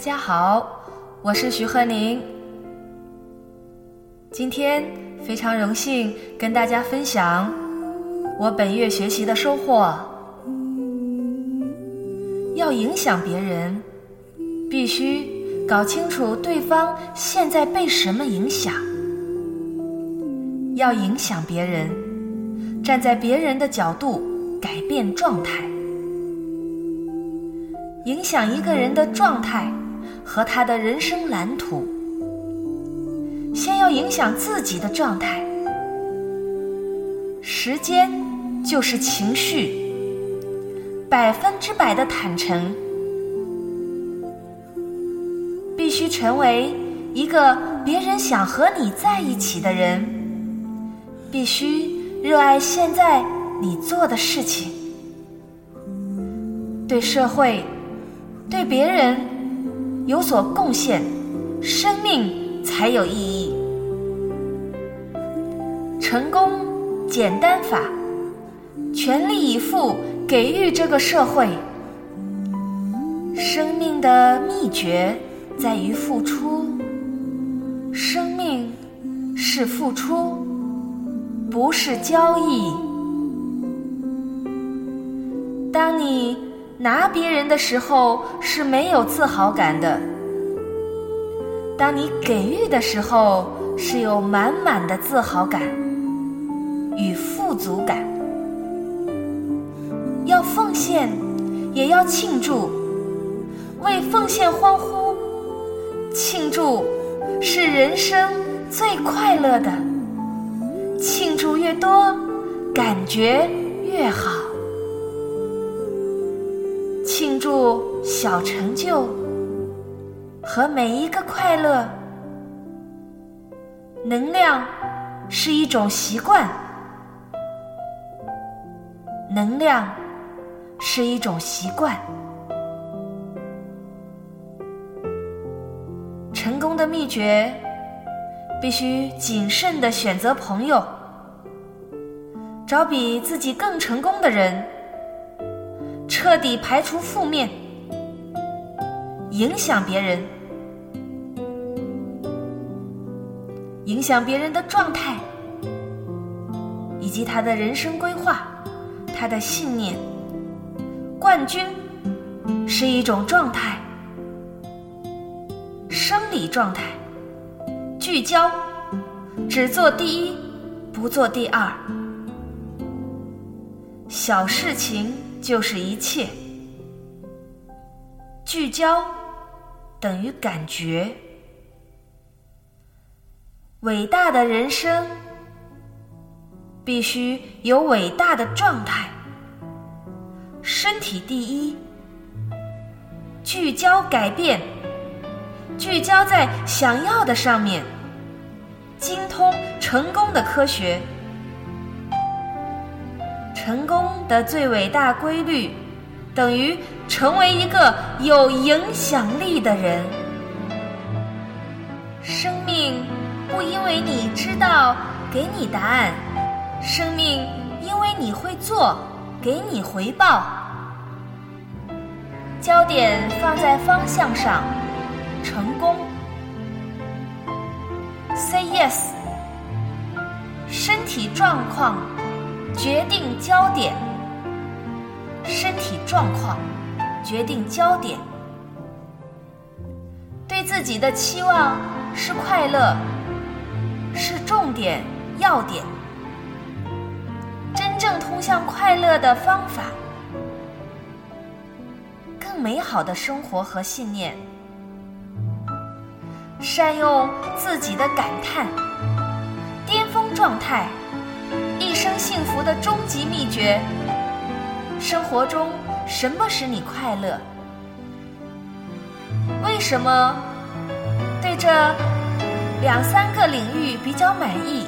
大家好，我是徐鹤宁。今天非常荣幸跟大家分享我本月学习的收获。要影响别人，必须搞清楚对方现在被什么影响。要影响别人，站在别人的角度改变状态。影响一个人的状态和他的人生蓝图，先要影响自己的状态。时间就是情绪，百分之百的坦诚，必须成为一个别人想和你在一起的人，必须热爱现在你做的事情，对社会。对别人有所贡献，生命才有意义。成功简单法，全力以赴给予这个社会。生命的秘诀在于付出，生命是付出，不是交易。当你。拿别人的时候是没有自豪感的，当你给予的时候是有满满的自豪感与富足感。要奉献，也要庆祝，为奉献欢呼，庆祝是人生最快乐的，庆祝越多，感觉越好。祝小成就和每一个快乐，能量是一种习惯，能量是一种习惯。成功的秘诀，必须谨慎的选择朋友，找比自己更成功的人。彻底排除负面，影响别人，影响别人的状态，以及他的人生规划，他的信念。冠军是一种状态，生理状态，聚焦，只做第一，不做第二，小事情。就是一切，聚焦等于感觉。伟大的人生必须有伟大的状态。身体第一，聚焦改变，聚焦在想要的上面，精通成功的科学。成功的最伟大规律，等于成为一个有影响力的人。生命不因为你知道给你答案，生命因为你会做给你回报。焦点放在方向上，成功。Say yes，身体状况。决定焦点，身体状况决定焦点。对自己的期望是快乐，是重点要点。真正通向快乐的方法，更美好的生活和信念。善用自己的感叹，巅峰状态。幸福的终极秘诀：生活中什么使你快乐？为什么对这两三个领域比较满意？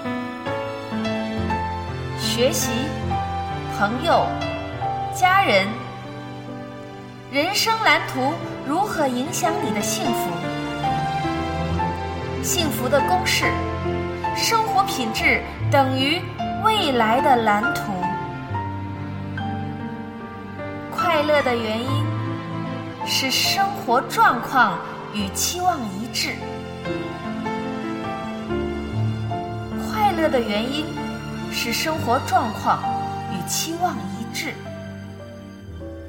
学习、朋友、家人、人生蓝图如何影响你的幸福？幸福的公式：生活品质等于。未来的蓝图，快乐的原因是生活状况与期望一致。快乐的原因是生活状况与期望一致。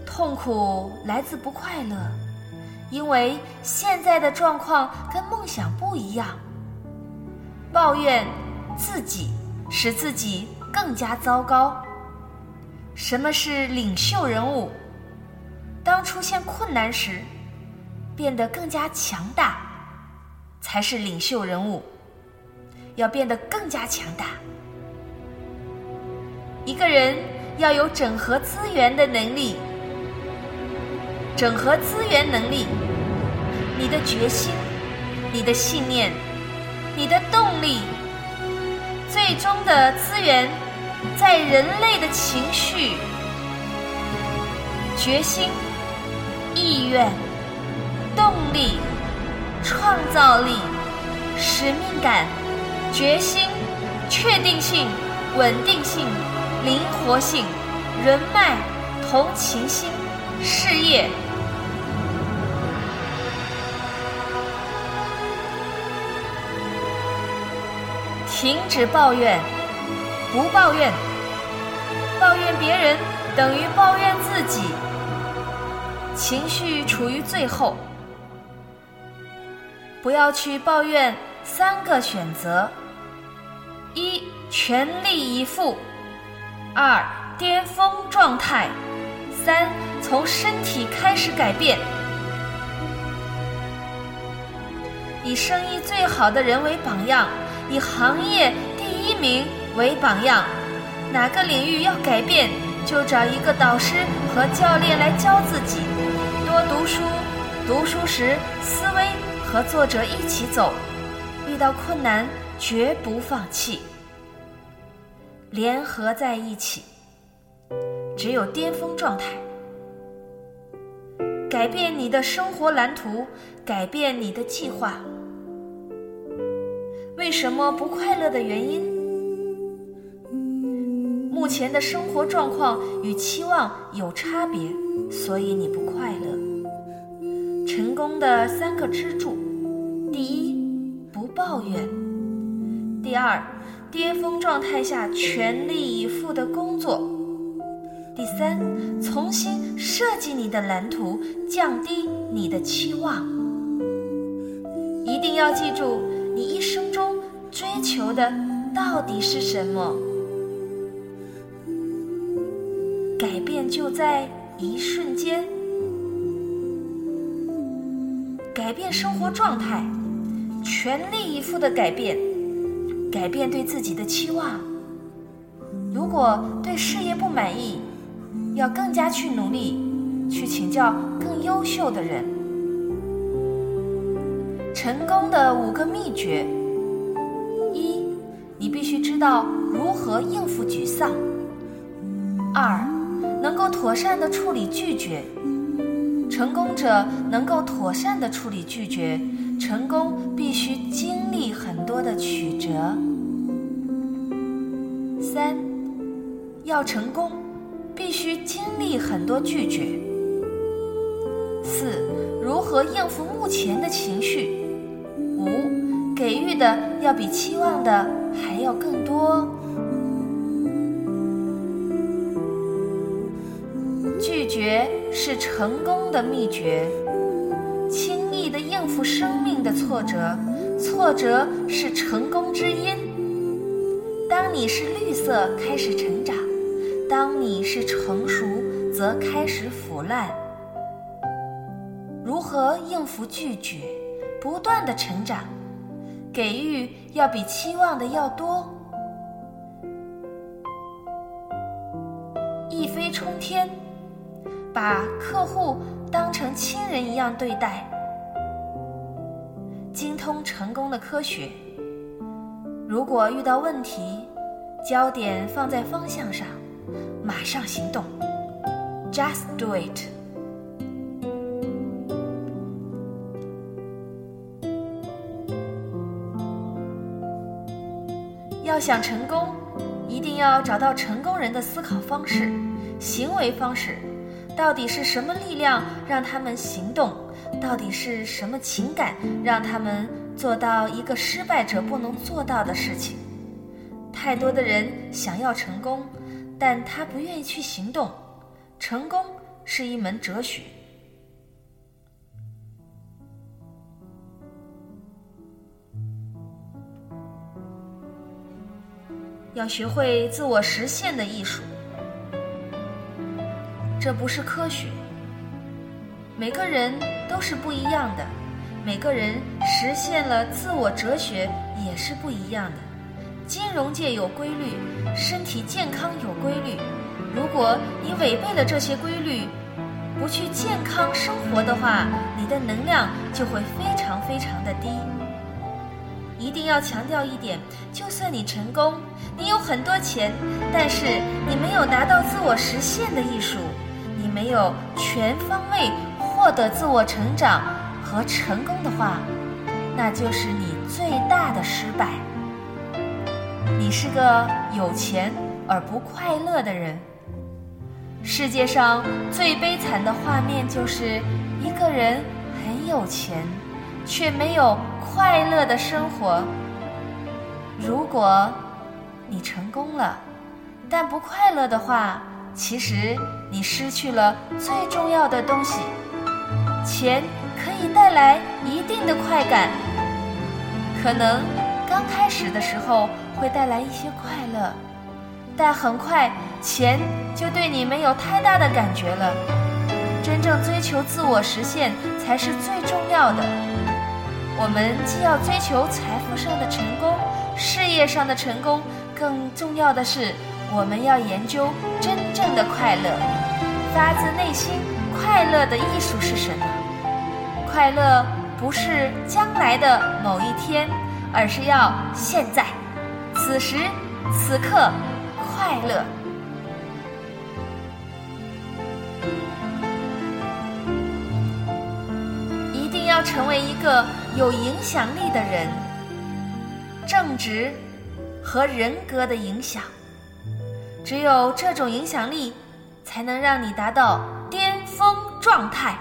痛苦来自不快乐，因为现在的状况跟梦想不一样。抱怨自己使自己更加糟糕。什么是领袖人物？当出现困难时，变得更加强大，才是领袖人物。要变得更加强大。一个人要有整合资源的能力，整合资源能力，你的决心，你的信念，你的动力，最终的资源在人类的情绪、决心、意愿、动力、创造力、使命感。决心、确定性、稳定性、灵活性、人脉、同情心、事业。停止抱怨，不抱怨。抱怨别人等于抱怨自己。情绪处于最后，不要去抱怨三个选择。一全力以赴，二巅峰状态，三从身体开始改变。以生意最好的人为榜样，以行业第一名为榜样。哪个领域要改变，就找一个导师和教练来教自己。多读书，读书时思维和作者一起走。遇到困难。绝不放弃，联合在一起，只有巅峰状态。改变你的生活蓝图，改变你的计划。为什么不快乐的原因？目前的生活状况与期望有差别，所以你不快乐。成功的三个支柱：第一，不抱怨。第二，巅峰状态下全力以赴的工作；第三，重新设计你的蓝图，降低你的期望。一定要记住，你一生中追求的到底是什么？改变就在一瞬间，改变生活状态，全力以赴的改变。改变对自己的期望。如果对事业不满意，要更加去努力，去请教更优秀的人。成功的五个秘诀：一，你必须知道如何应付沮丧；二，能够妥善的处理拒绝。成功者能够妥善的处理拒绝。成功必须经历很多的曲折。三，要成功，必须经历很多拒绝。四，如何应付目前的情绪？给予的要比期望的还要更多。拒绝是成功的秘诀。的应付生命的挫折，挫折是成功之因。当你是绿色，开始成长；当你是成熟，则开始腐烂。如何应付拒绝？不断的成长，给予要比期望的要多。一飞冲天，把客户当成亲人一样对待。精通成功的科学。如果遇到问题，焦点放在方向上，马上行动。Just do it。要想成功，一定要找到成功人的思考方式、行为方式，到底是什么力量让他们行动？到底是什么情感让他们做到一个失败者不能做到的事情？太多的人想要成功，但他不愿意去行动。成功是一门哲学。要学会自我实现的艺术，这不是科学。每个人都是不一样的，每个人实现了自我哲学也是不一样的。金融界有规律，身体健康有规律。如果你违背了这些规律，不去健康生活的话，你的能量就会非常非常的低。一定要强调一点：就算你成功，你有很多钱，但是你没有达到自我实现的艺术，你没有全方位获得自我成长和成功的话，那就是你最大的失败。你是个有钱而不快乐的人。世界上最悲惨的画面就是一个人很有钱，却没有。快乐的生活。如果你成功了，但不快乐的话，其实你失去了最重要的东西。钱可以带来一定的快感，可能刚开始的时候会带来一些快乐，但很快钱就对你没有太大的感觉了。真正追求自我实现才是最重要的。我们既要追求财富上的成功，事业上的成功，更重要的是，我们要研究真正的快乐，发自内心快乐的艺术是什么？快乐不是将来的某一天，而是要现在，此时此刻快乐。一定要成为一个。有影响力的人，正直和人格的影响，只有这种影响力，才能让你达到巅峰状态。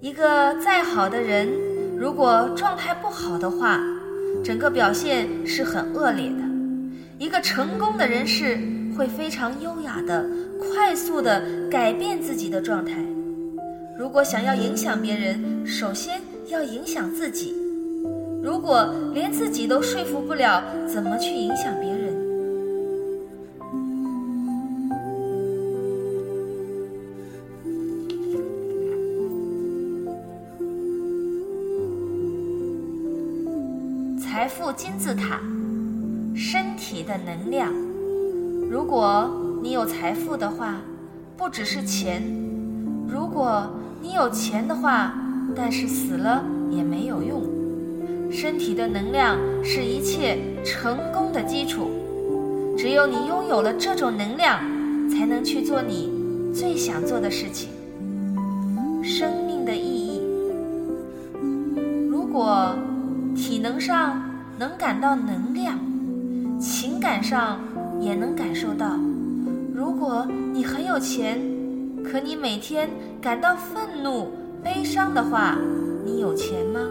一个再好的人，如果状态不好的话，整个表现是很恶劣的。一个成功的人士会非常优雅的、快速的改变自己的状态。如果想要影响别人，首先要影响自己。如果连自己都说服不了，怎么去影响别人？财富金字塔。身体的能量。如果你有财富的话，不只是钱；如果你有钱的话，但是死了也没有用。身体的能量是一切成功的基础。只有你拥有了这种能量，才能去做你最想做的事情。生命的意义。如果体能上能感到能量。情感上也能感受到，如果你很有钱，可你每天感到愤怒、悲伤的话，你有钱吗？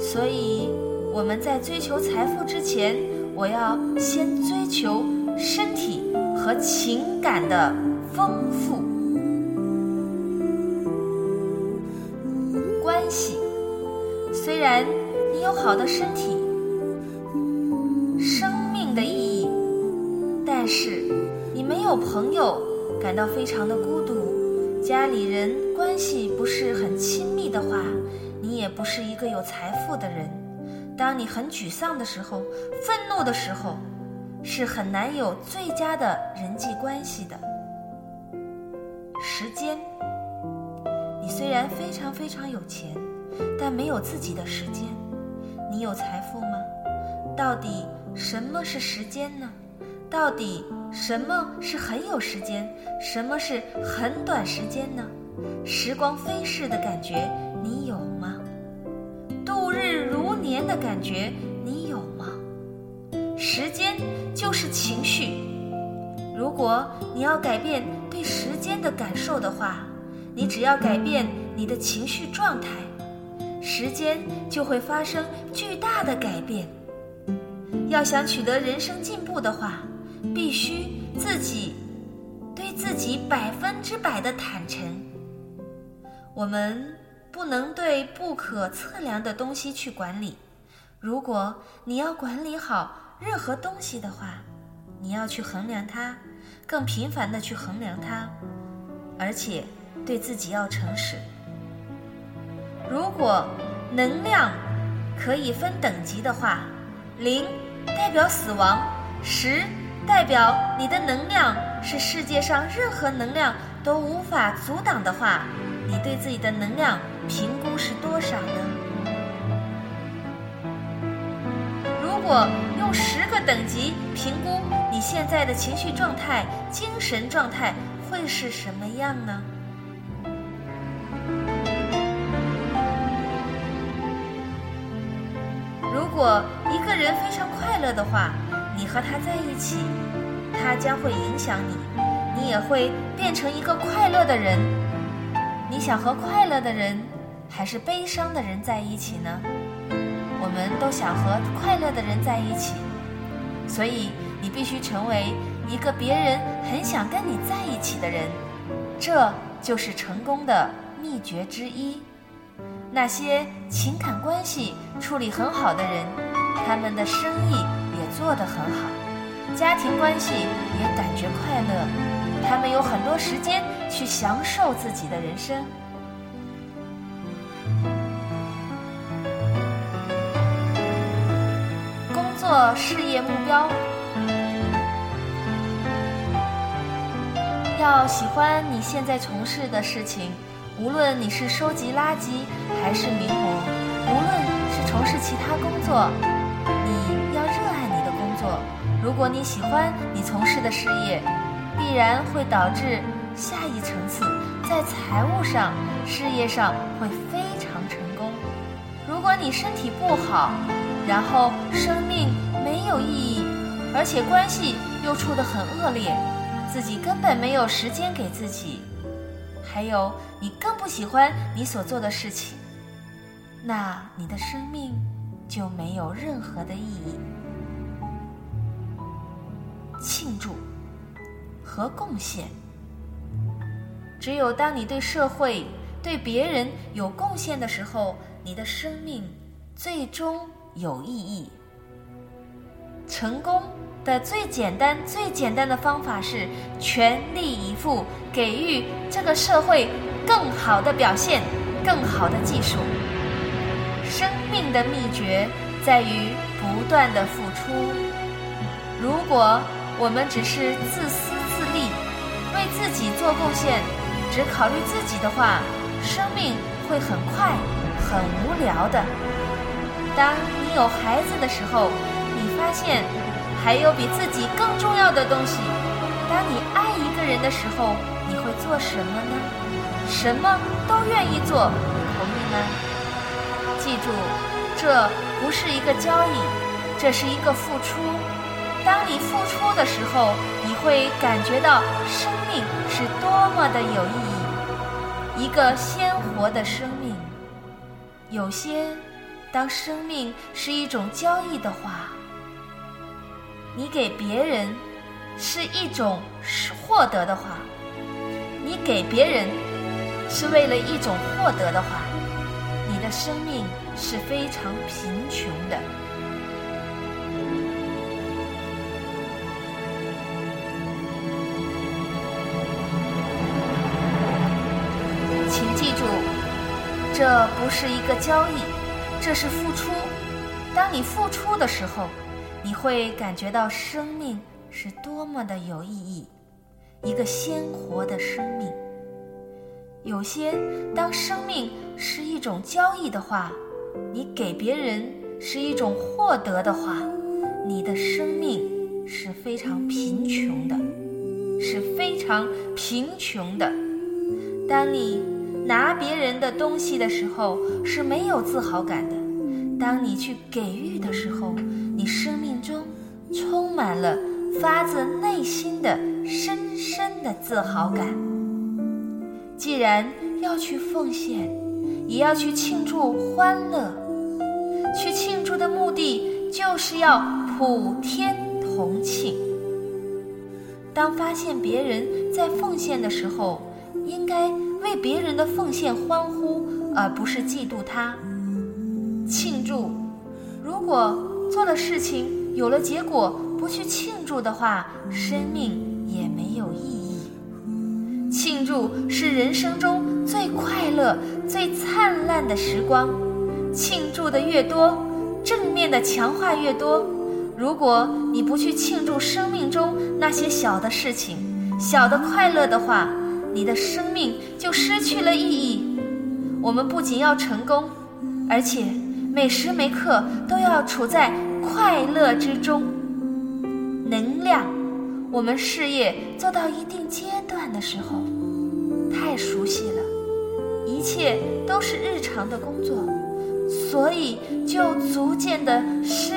所以我们在追求财富之前，我要先追求身体和情感的丰富关系。虽然你有好的身体。朋友，感到非常的孤独，家里人关系不是很亲密的话，你也不是一个有财富的人。当你很沮丧的时候，愤怒的时候，是很难有最佳的人际关系的。时间，你虽然非常非常有钱，但没有自己的时间。你有财富吗？到底什么是时间呢？到底什么是很有时间，什么是很短时间呢？时光飞逝的感觉，你有吗？度日如年的感觉，你有吗？时间就是情绪。如果你要改变对时间的感受的话，你只要改变你的情绪状态，时间就会发生巨大的改变。要想取得人生进步的话，必须自己对自己百分之百的坦诚。我们不能对不可测量的东西去管理。如果你要管理好任何东西的话，你要去衡量它，更频繁的去衡量它，而且。对自己要诚实。如果能量可以分等级的话，零代表死亡，十代表你的能量是世界上任何能量都无法阻挡的话，你对自己的能量评估是多少呢？如果用十个等级评估你现在的情绪状态、精神状态会是什么样呢？如果一个人非常快乐的话，你和他在一起，他将会影响你，你也会变成一个快乐的人。你想和快乐的人，还是悲伤的人在一起呢？我们都想和快乐的人在一起，所以你必须成为一个别人很想跟你在一起的人，这就是成功的秘诀之一。那些情感关系处理很好的人，他们的生意做得很好，家庭关系也感觉快乐，他们有很多时间去享受自己的人生。工作事业目标，要喜欢你现在从事的事情。无论你是收集垃圾还是名模，无论是从事其他，工作。如果你喜欢你从事的事业，必然会导致下一层次，在财务上、事业上会非常成功。如果你身体不好，然后生命没有意义，而且关系又处得很恶劣，自己根本没有时间给自己。还有，你更不喜欢你所做的事情，那你的生命就没有任何的意义。庆祝和贡献，只有当你对社会、对别人有贡献的时候，你的生命最终有意义。成功。的最简单、最简单的方法是全力以赴，给予这个社会更好的表现、更好的技术。生命的秘诀在于不断的付出。如果我们只是自私自利，为自己做贡献，只考虑自己的话，生命会很快很无聊的。当你有孩子的时候，你发现。还有比自己更重要的东西。当你爱一个人的时候，你会做什么呢？什么都愿意做，同意吗？记住，这不是一个交易，这是一个付出。当你付出的时候，你会感觉到生命是多么的有意义，一个鲜活的生命。有些，当生命是一种交易的话。你给别人是一种获得的话，你给别人是为了一种获得的话，你的生命是非常贫穷的。这不是一个交易，这是付出。当你付出的时候。你会感觉到生命是多么的有意义，一个鲜活的生命。有些当生命是一种交易的话，你给别人是一种获得的话，你的生命是非常贫穷的，是非常贫穷的。当你拿别人的东西的时候是没有自豪感的，当你去给予的时候，你生命中充满了发自内心的深深的自豪感。既然要去奉献，也要去庆祝欢乐。去庆祝的目的就是要普天同庆。当发现别人在奉献的时候，应该为别人的奉献欢呼，而不是嫉妒他。庆祝，如果做了事情有了结果，不去庆祝的话，生命也没有意义。庆祝是人生中最快乐、最灿烂的时光。庆祝的越多，正面的强化越多。如果你不去庆祝生命中那些小的事情、小的快乐的话，你的生命就失去了意义。我们不仅要成功，而且每时每刻都要处在快乐之中。能量，我们事业做到一定阶段的时候，太熟悉了，一切都是日常的工作，所以就逐渐的失。